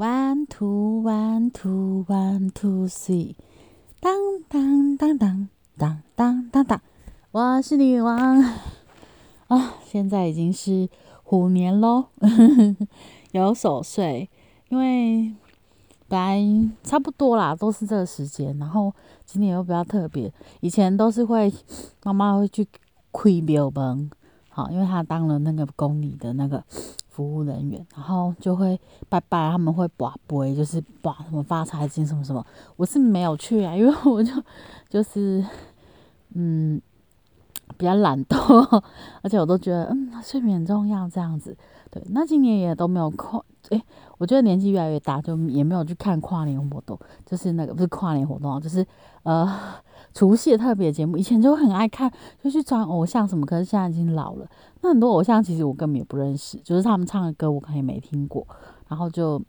One two one two one two three，当当当当当当当当，我是女王啊！现在已经是虎年喽，有守岁，因为本来差不多啦，都是这个时间，然后今年又比较特别，以前都是会妈妈会去开庙门。好，因为她当了那个宫里的那个服务人员，然后就会拜拜，他们会把杯，就是把什么发财金什么什么。我是没有去啊，因为我就就是嗯比较懒惰，而且我都觉得嗯睡眠重要这样子。对，那今年也都没有跨，诶，我觉得年纪越来越大，就也没有去看跨年活动，就是那个不是跨年活动，就是呃。除夕的特别节目，以前就很爱看，就去装偶像什么。可是现在已经老了，那很多偶像其实我根本也不认识，就是他们唱的歌我可能也没听过。然后就，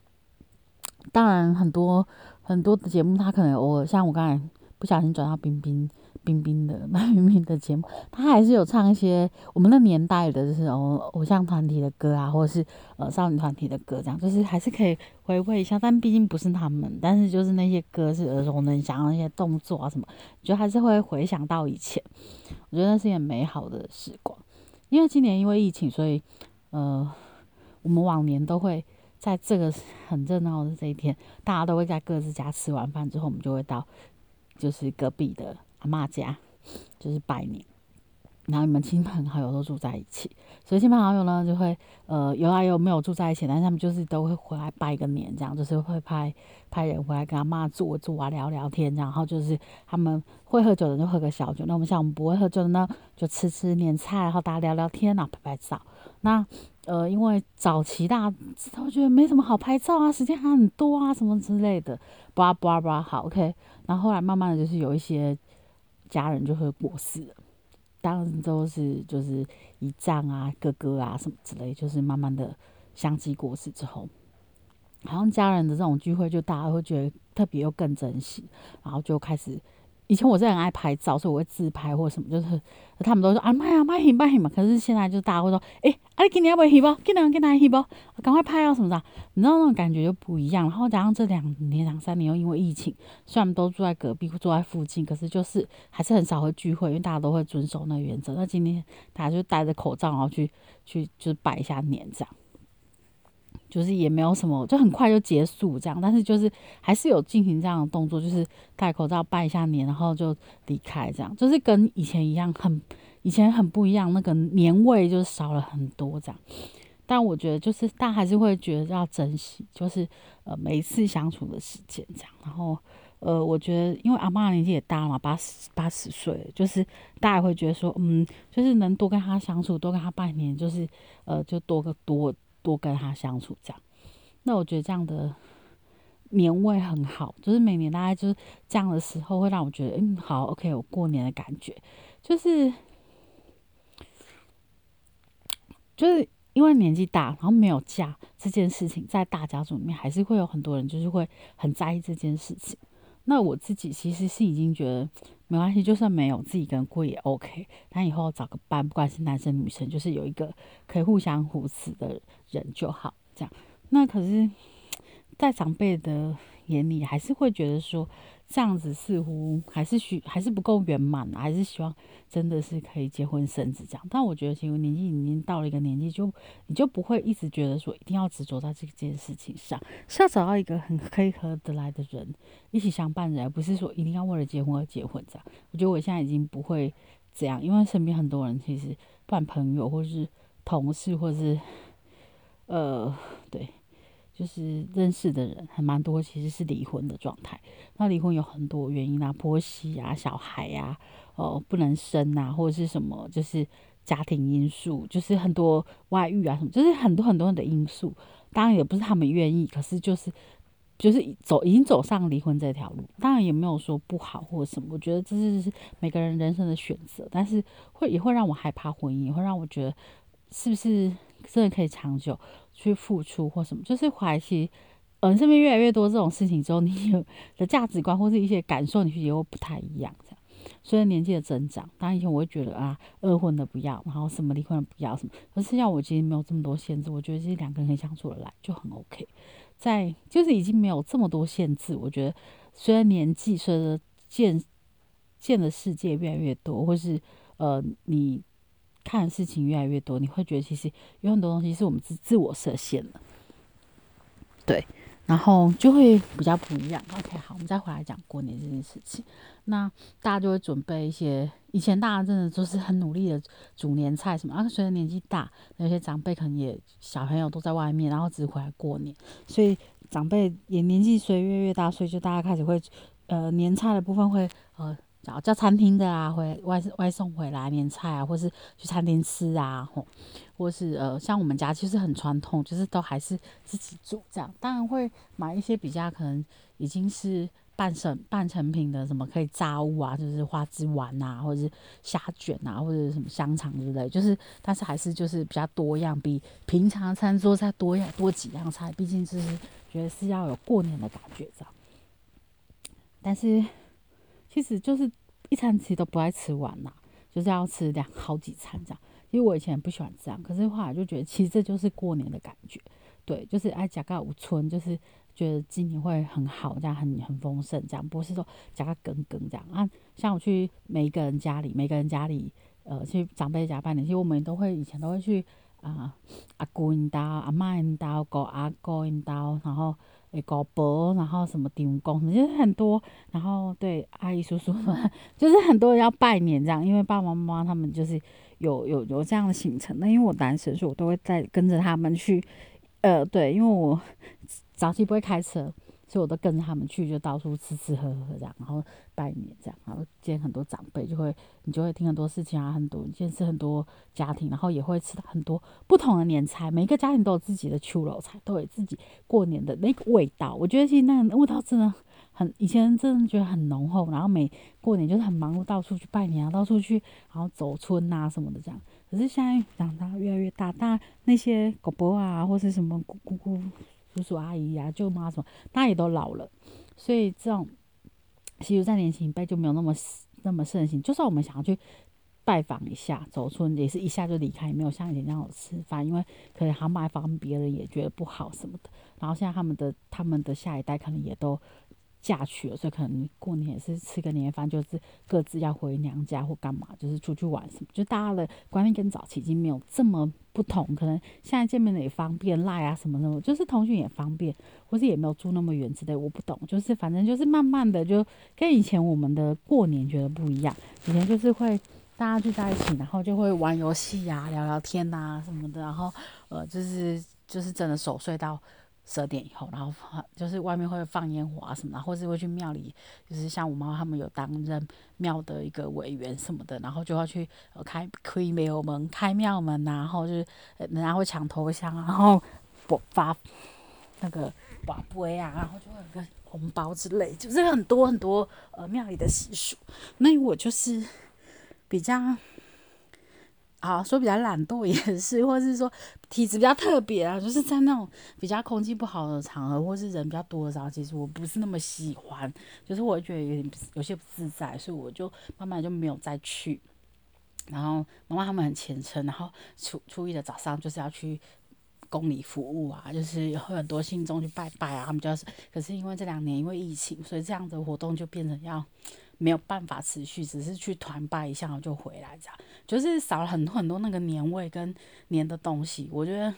当然很多很多的节目，他可能偶尔像我刚才不小心转到冰冰。冰冰的、白冰冰的节目，他还是有唱一些我们那年代的，就是偶偶像团体的歌啊，或者是呃少女团体的歌，这样就是还是可以回味一下。但毕竟不是他们，但是就是那些歌是耳熟能详，那些动作啊什么，觉得还是会回想到以前。我觉得那是一件美好的时光。因为今年因为疫情，所以呃，我们往年都会在这个很热闹的这一天，大家都会在各自家吃完饭之后，我们就会到就是隔壁的。阿妈家就是拜年，然后你们亲朋好友都住在一起，所以亲朋好友呢就会呃有来有没有住在一起，但是他们就是都会回来拜个年，这样就是会派派人回来跟阿妈坐坐啊聊聊天，然后就是他们会喝酒的就喝个小酒，那我们像我们不会喝酒的呢，就吃吃年菜，然后大家聊聊天啊，拍拍照。那呃因为早期大家都觉得没什么好拍照啊，时间还很多啊什么之类的，叭叭叭好 OK，然后后来慢慢的就是有一些。家人就会过世，当然都是就是姨丈啊、哥哥啊什么之类，就是慢慢的相继过世之后，好像家人的这种聚会，就大家会觉得特别又更珍惜，然后就开始。以前我是很爱拍照，所以我会自拍或什么，就是他们都说啊卖啊卖行卖行嘛。可是现在就大家会说，哎，啊你今年要不要去不？今年今年去不？赶快拍啊什么的，你知道那种感觉就不一样。然后加上这两年两三年又因为疫情，虽然都住在隔壁或住在附近，可是就是还是很少会聚会，因为大家都会遵守那个原则。那今天大家就戴着口罩，然后去去就是拜一下年这样。就是也没有什么，就很快就结束这样，但是就是还是有进行这样的动作，就是戴口罩拜一下年，然后就离开这样，就是跟以前一样，很以前很不一样，那个年味就少了很多这样。但我觉得就是大家还是会觉得要珍惜，就是呃每一次相处的时间这样。然后呃，我觉得因为阿妈年纪也大了嘛，八十八十岁，就是大家会觉得说，嗯，就是能多跟他相处，多跟他拜年，就是呃就多个多。多跟他相处，这样，那我觉得这样的年味很好，就是每年大概就是这样的时候，会让我觉得，嗯，好，OK，有过年的感觉，就是就是因为年纪大，然后没有嫁这件事情，在大家族里面还是会有很多人就是会很在意这件事情。那我自己其实是已经觉得没关系，就算没有自己一个人过也 OK。但以后找个伴，不管是男生女生，就是有一个可以互相扶持的人就好。这样，那可是，在长辈的眼里，还是会觉得说。这样子似乎还是需还是不够圆满还是希望真的是可以结婚生子这样。但我觉得，其实年纪已经到了一个年纪，就你就不会一直觉得说一定要执着在这件事情上，是要找到一个很可以合得来的人一起相伴着，而不是说一定要为了结婚而结婚这样。我觉得我现在已经不会这样，因为身边很多人其实不管朋友或是同事或是呃对。就是认识的人还蛮多，其实是离婚的状态。那离婚有很多原因啊，婆媳啊、小孩呀、哦不能生啊，或者是什么，就是家庭因素，就是很多外遇啊什么，就是很多很多的因素。当然也不是他们愿意，可是就是就是走已经走上离婚这条路。当然也没有说不好或者什么，我觉得这是每个人人生的选择。但是会也会让我害怕婚姻，也会让我觉得是不是真的可以长久。去付出或什么，就是怀疑，嗯，身边越来越多这种事情之后，你有的价值观或是一些感受，你也会不太一样。这样，随着年纪的增长，当然以前我会觉得啊，二婚的不要，然后什么离婚的不要什么，可是像我其实没有这么多限制，我觉得其实两个人可以相处的来就很 OK。在就是已经没有这么多限制。我觉得虽然年纪随着见见的世界越来越多，或是呃你看的事情越来越多，你会觉得其实有很多东西是我们自自我设限了。对。然后就会比较不一样。OK，好，我们再回来讲过年这件事情。那大家就会准备一些，以前大家真的都是很努力的煮年菜什么。啊，随着年纪大，有些长辈可能也小朋友都在外面，然后只回来过年，所以长辈也年纪随越越大，所以就大家开始会，呃，年菜的部分会呃。叫叫餐厅的啊，回外外送回来年菜啊，或是去餐厅吃啊，吼，或是呃，像我们家其实很传统，就是都还是自己煮这样。当然会买一些比较可能已经是半成半成品的，什么可以炸物啊，就是花枝丸啊，或者是虾卷啊，或者什么香肠之类，就是但是还是就是比较多样，比平常餐桌菜多样多几样菜，毕竟就是觉得是要有过年的感觉这样。但是。其实就是一餐其实都不爱吃完呐，就是要吃两好几餐这样。因为我以前也不喜欢这样，可是后来就觉得其实这就是过年的感觉，对，就是爱夹个五春，就是觉得今年会很好，这样很很丰盛，这样不是说夹个羹羹这样啊。像我去每一个人家里，每个人家里，呃，去长辈家拜年，其实我们都会以前都会去啊，阿姑因家、阿妈因家、哥阿哥因家，然后。诶，搞伯，然后什么丁公，就是很多，然后对阿姨叔叔们，就是很多人要拜年这样，因为爸爸妈妈他们就是有有有这样的行程。那因为我单身，所以我都会在跟着他们去。呃，对，因为我 早期不会开车。所以我都跟着他们去，就到处吃吃喝喝这样，然后拜年这样，然后见很多长辈，就会你就会听很多事情啊，很多见识很多家庭，然后也会吃到很多不同的年菜。每个家庭都有自己的秋楼菜，都有自己过年的那个味道。我觉得其实那个味道真的很，以前真的觉得很浓厚。然后每过年就是很忙碌，到处去拜年啊，到处去，然后走村啊什么的这样。可是现在长大越来越大，大那些狗狗啊，或是什么姑姑姑。叔叔阿姨呀，舅妈什么，大家也都老了，所以这种其实，在年轻一辈就没有那么那么盛行。就算我们想要去拜访一下，走村也是一下就离开，没有像以前那样吃饭，因为可能还拜访别人也觉得不好什么的。然后现在他们的他们的下一代可能也都。嫁娶了，所以可能过年也是吃个年夜饭，就是各自要回娘家或干嘛，就是出去玩什么。就大家的观念跟早期已经没有这么不同，可能现在见面的也方便，赖啊什么什么，就是通讯也方便，或是也没有住那么远之类。我不懂，就是反正就是慢慢的就跟以前我们的过年觉得不一样。以前就是会大家聚在一起，然后就会玩游戏呀、聊聊天呐什么的，然后呃就是就是真的守岁到。十二点以后，然后就是外面会放烟火啊什么的，或是会去庙里，就是像我妈他们有担任庙的一个委员什么的，然后就要去开开庙门、开庙门然后就是人家会抢头香，然后发那个宝贝啊，然后就会有个红包之类，就是很多很多呃庙里的习俗。那我就是比较。啊说比较懒惰也是，或者是说体质比较特别啊，就是在那种比较空气不好的场合，或是人比较多的时候，其实我不是那么喜欢，就是我觉得有点有些不自在，所以我就慢慢就没有再去。然后妈妈他们很虔诚，然后初初一的早上就是要去宫里服务啊，就是有很多信众去拜拜啊，他们就是，可是因为这两年因为疫情，所以这样的活动就变成要。没有办法持续，只是去团拜一下然后就回来，这样就是少了很多很多那个年味跟年的东西。我觉得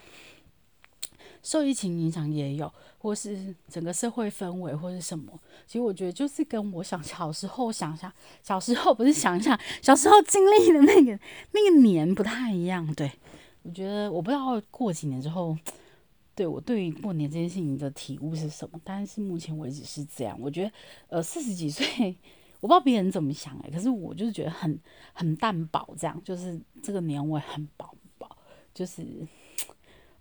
受疫情影响也有，或是整个社会氛围或是什么。其实我觉得就是跟我想小时候想象，小时候不是想象，小时候经历的那个那个年不太一样。对我觉得我不知道过几年之后，对我对于过年这件事情的体悟是什么，但是目前为止是这样。我觉得呃四十几岁。我不知道别人怎么想哎，可是我就是觉得很很淡薄，这样就是这个年味很薄薄，就是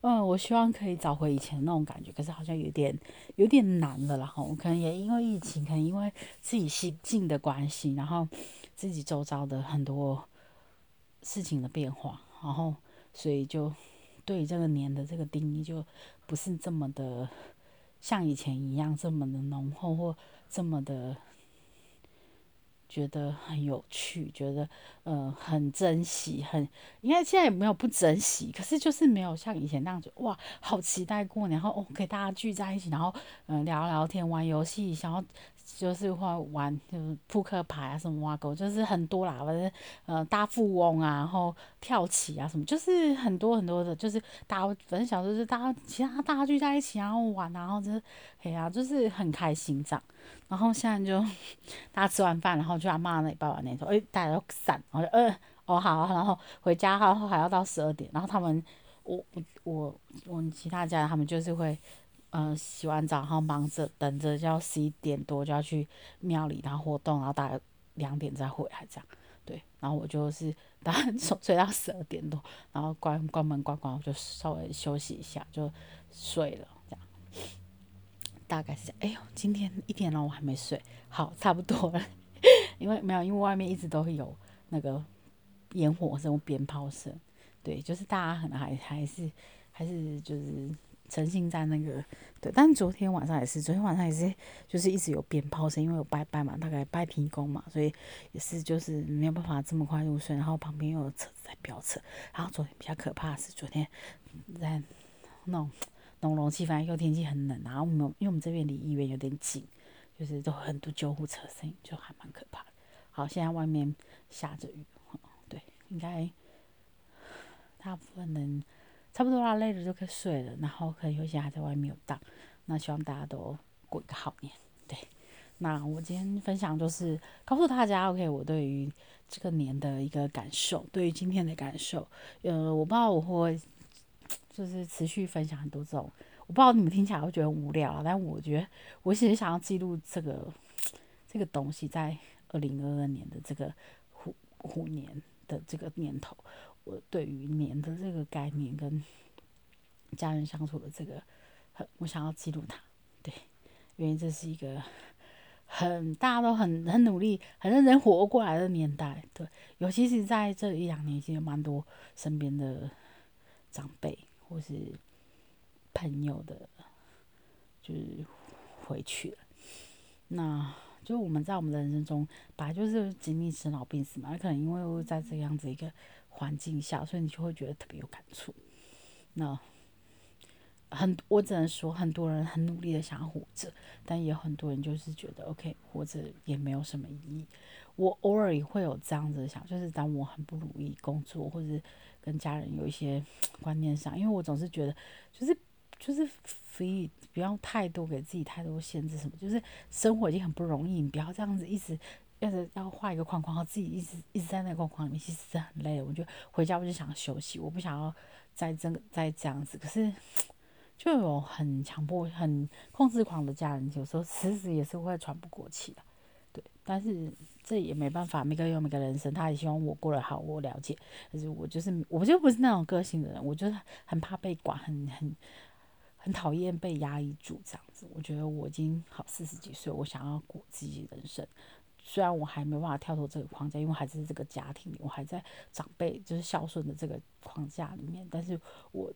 嗯，我希望可以找回以前那种感觉，可是好像有点有点难了，然后可能也因为疫情，可能因为自己心境的关系，然后自己周遭的很多事情的变化，然后所以就对这个年的这个定义就不是这么的像以前一样这么的浓厚或这么的。觉得很有趣，觉得呃很珍惜，很应该现在也没有不珍惜，可是就是没有像以前那样子哇，好期待过年，然后哦可以大家聚在一起，然后嗯聊聊天，玩游戏，想要。就是会玩，就是扑克牌啊，什么挖狗，就是很多啦，反正呃大富翁啊，然后跳棋啊，什么，就是很多很多的，就是大家反正小时候是大家其他大家聚在一起，然后玩，然后就是，哎呀，就是很开心这样。然后现在就 大家吃完饭，然后去阿妈那里、爸爸那里，哎，大家都散，然后就嗯，哦好，然后回家，然后还要到十二点，然后他们，我我我我其他家他们就是会。嗯，洗完澡，然后忙着等着，就要十一点多就要去庙里，然后活动，然后大概两点再回来这样。对，然后我就是打算睡到十二点多，然后关关门关关，我就稍微休息一下就睡了这样。大概是这样，哎呦，今天一点了我还没睡，好，差不多了。因为没有，因为外面一直都会有那个烟火声、鞭炮声，对，就是大家可能还还是还是就是。沉浸在那个对，但是昨天晚上也是，昨天晚上也是，就是一直有鞭炮声，因为有拜拜嘛，大概拜天公嘛，所以也是就是没有办法这么快入睡，然后旁边又有车子在飙车，然后昨天比较可怕的是昨天在那种浓浓气氛，又天气很冷，然后我们因为我们这边离医院有点近，就是都很多救护车声音，就还蛮可怕的。好，现在外面下着雨，对，应该大部分人。差不多啦，累了就可以睡了，然后可能有些还在外面有荡。那希望大家都过一个好年，对。那我今天分享就是告诉大家，OK，我对于这个年的一个感受，对于今天的感受。呃，我不知道我会就是持续分享很多这种，我不知道你们听起来会觉得无聊，但我觉得我其实想要记录这个这个东西，在二零二二年的这个虎虎年的这个年头。我对于年的这个概念跟家人相处的这个，很我想要记录它，对，因为这是一个很大家都很很努力、很认真活过来的年代，对，尤其是在这一两年，其实蛮多身边的长辈或是朋友的，就是回去了，那就我们在我们的人生中，本来就是经历生老病死嘛，可能因为在这样子一个。环境下，所以你就会觉得特别有感触。那很，我只能说，很多人很努力的想要活着，但也很多人就是觉得，OK，活着也没有什么意义。我偶尔也会有这样子的想，就是当我很不如意工作，或者跟家人有一些观念上，因为我总是觉得，就是就是 free，不要太多给自己太多限制，什么，就是生活已经很不容易，你不要这样子一直。要是要画一个框框，然后自己一直一直在那个框框里面，其实是很累。我就回家我就想休息，我不想要再这个再这样子。可是 就有很强迫、很控制狂的家人，有时候其实也是会喘不过气的。对，但是这也没办法，每个人有每个人生，他也希望我过得好，我了解。可是我就是，我就不是那种个性的人，我就是很怕被管，很很很讨厌被压抑住这样子。我觉得我已经好四十几岁，我想要过自己人生。虽然我还没办法跳脱这个框架，因为还是这个家庭里，我还在长辈就是孝顺的这个框架里面，但是我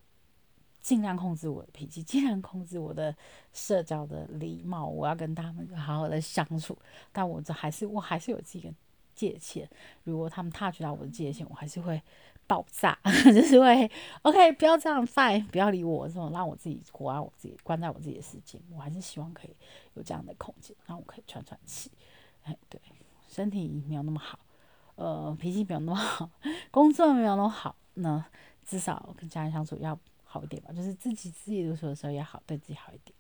尽量控制我的脾气，尽量控制我的社交的礼貌，我要跟他们好好的相处。但我这还是我还是有自己的界限，如果他们 touch 到我的界限，我还是会爆炸，就是会 OK，不要这样 fine，不要理我，这种让我自己活在我自己关在我自己的世界。我还是希望可以有这样的空间，让我可以喘喘气。对，身体没有那么好，呃，脾气没有那么好，工作没有那么好，那至少跟家人相处要好一点吧。就是自己自己读书的时候也好，对自己好一点，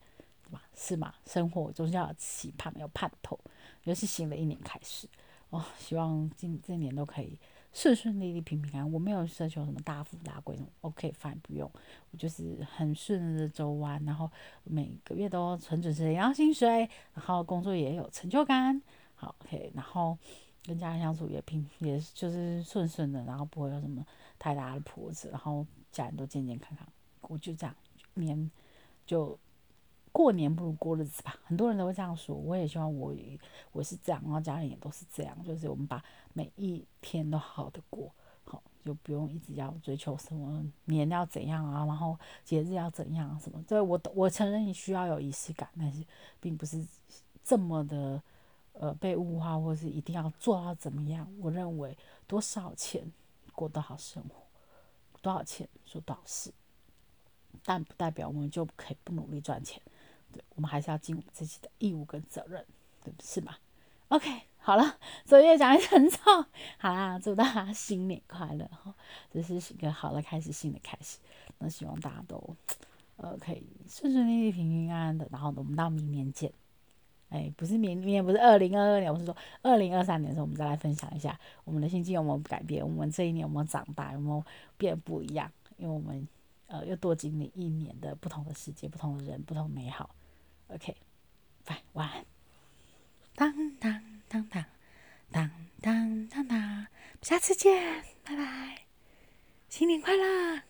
对吧？是吗？生活总是要期盼，有盼头，尤其是新的一年开始，哦，希望今这年都可以顺顺利利、平平安安。我没有奢求什么大富大贵，OK，fine，不用，我就是很顺的走完，然后每个月都很准时领到薪水，然后工作也有成就感。好，OK，然后跟家人相处也平，也就是顺顺的，然后不会有什么太大的波折，然后家人都健健康康，我就这样年就过年不如过日子吧。很多人都会这样说，我也希望我我是这样，然后家人也都是这样，就是我们把每一天都好好的过，好就不用一直要追求什么年要怎样啊，然后节日要怎样什么。这我我承认你需要有仪式感，但是并不是这么的。呃被物化，或是一定要做到怎么样。我认为多少钱过多少生活，多少钱做多少事，但不代表我们就可以不努力赚钱。对，我们还是要尽我们自己的义务跟责任，对不是吗？OK，好了，昨天讲一很早，好啦，祝大家新年快乐哈！这是一个好的开始，新的开始。那希望大家都呃可以顺顺利利、平平安安的。然后我们到明年见。哎，不是明年，不是二零二二年，我是说二零二三年的时候，我们再来分享一下我们的心境有没有改变，我们这一年有没有长大，有没有变不一样？因为我们呃又多经历一年的不同的世界、不同的人、不同美好。OK，拜，晚安。当当当当当当当当，下次见，拜拜，新年快乐。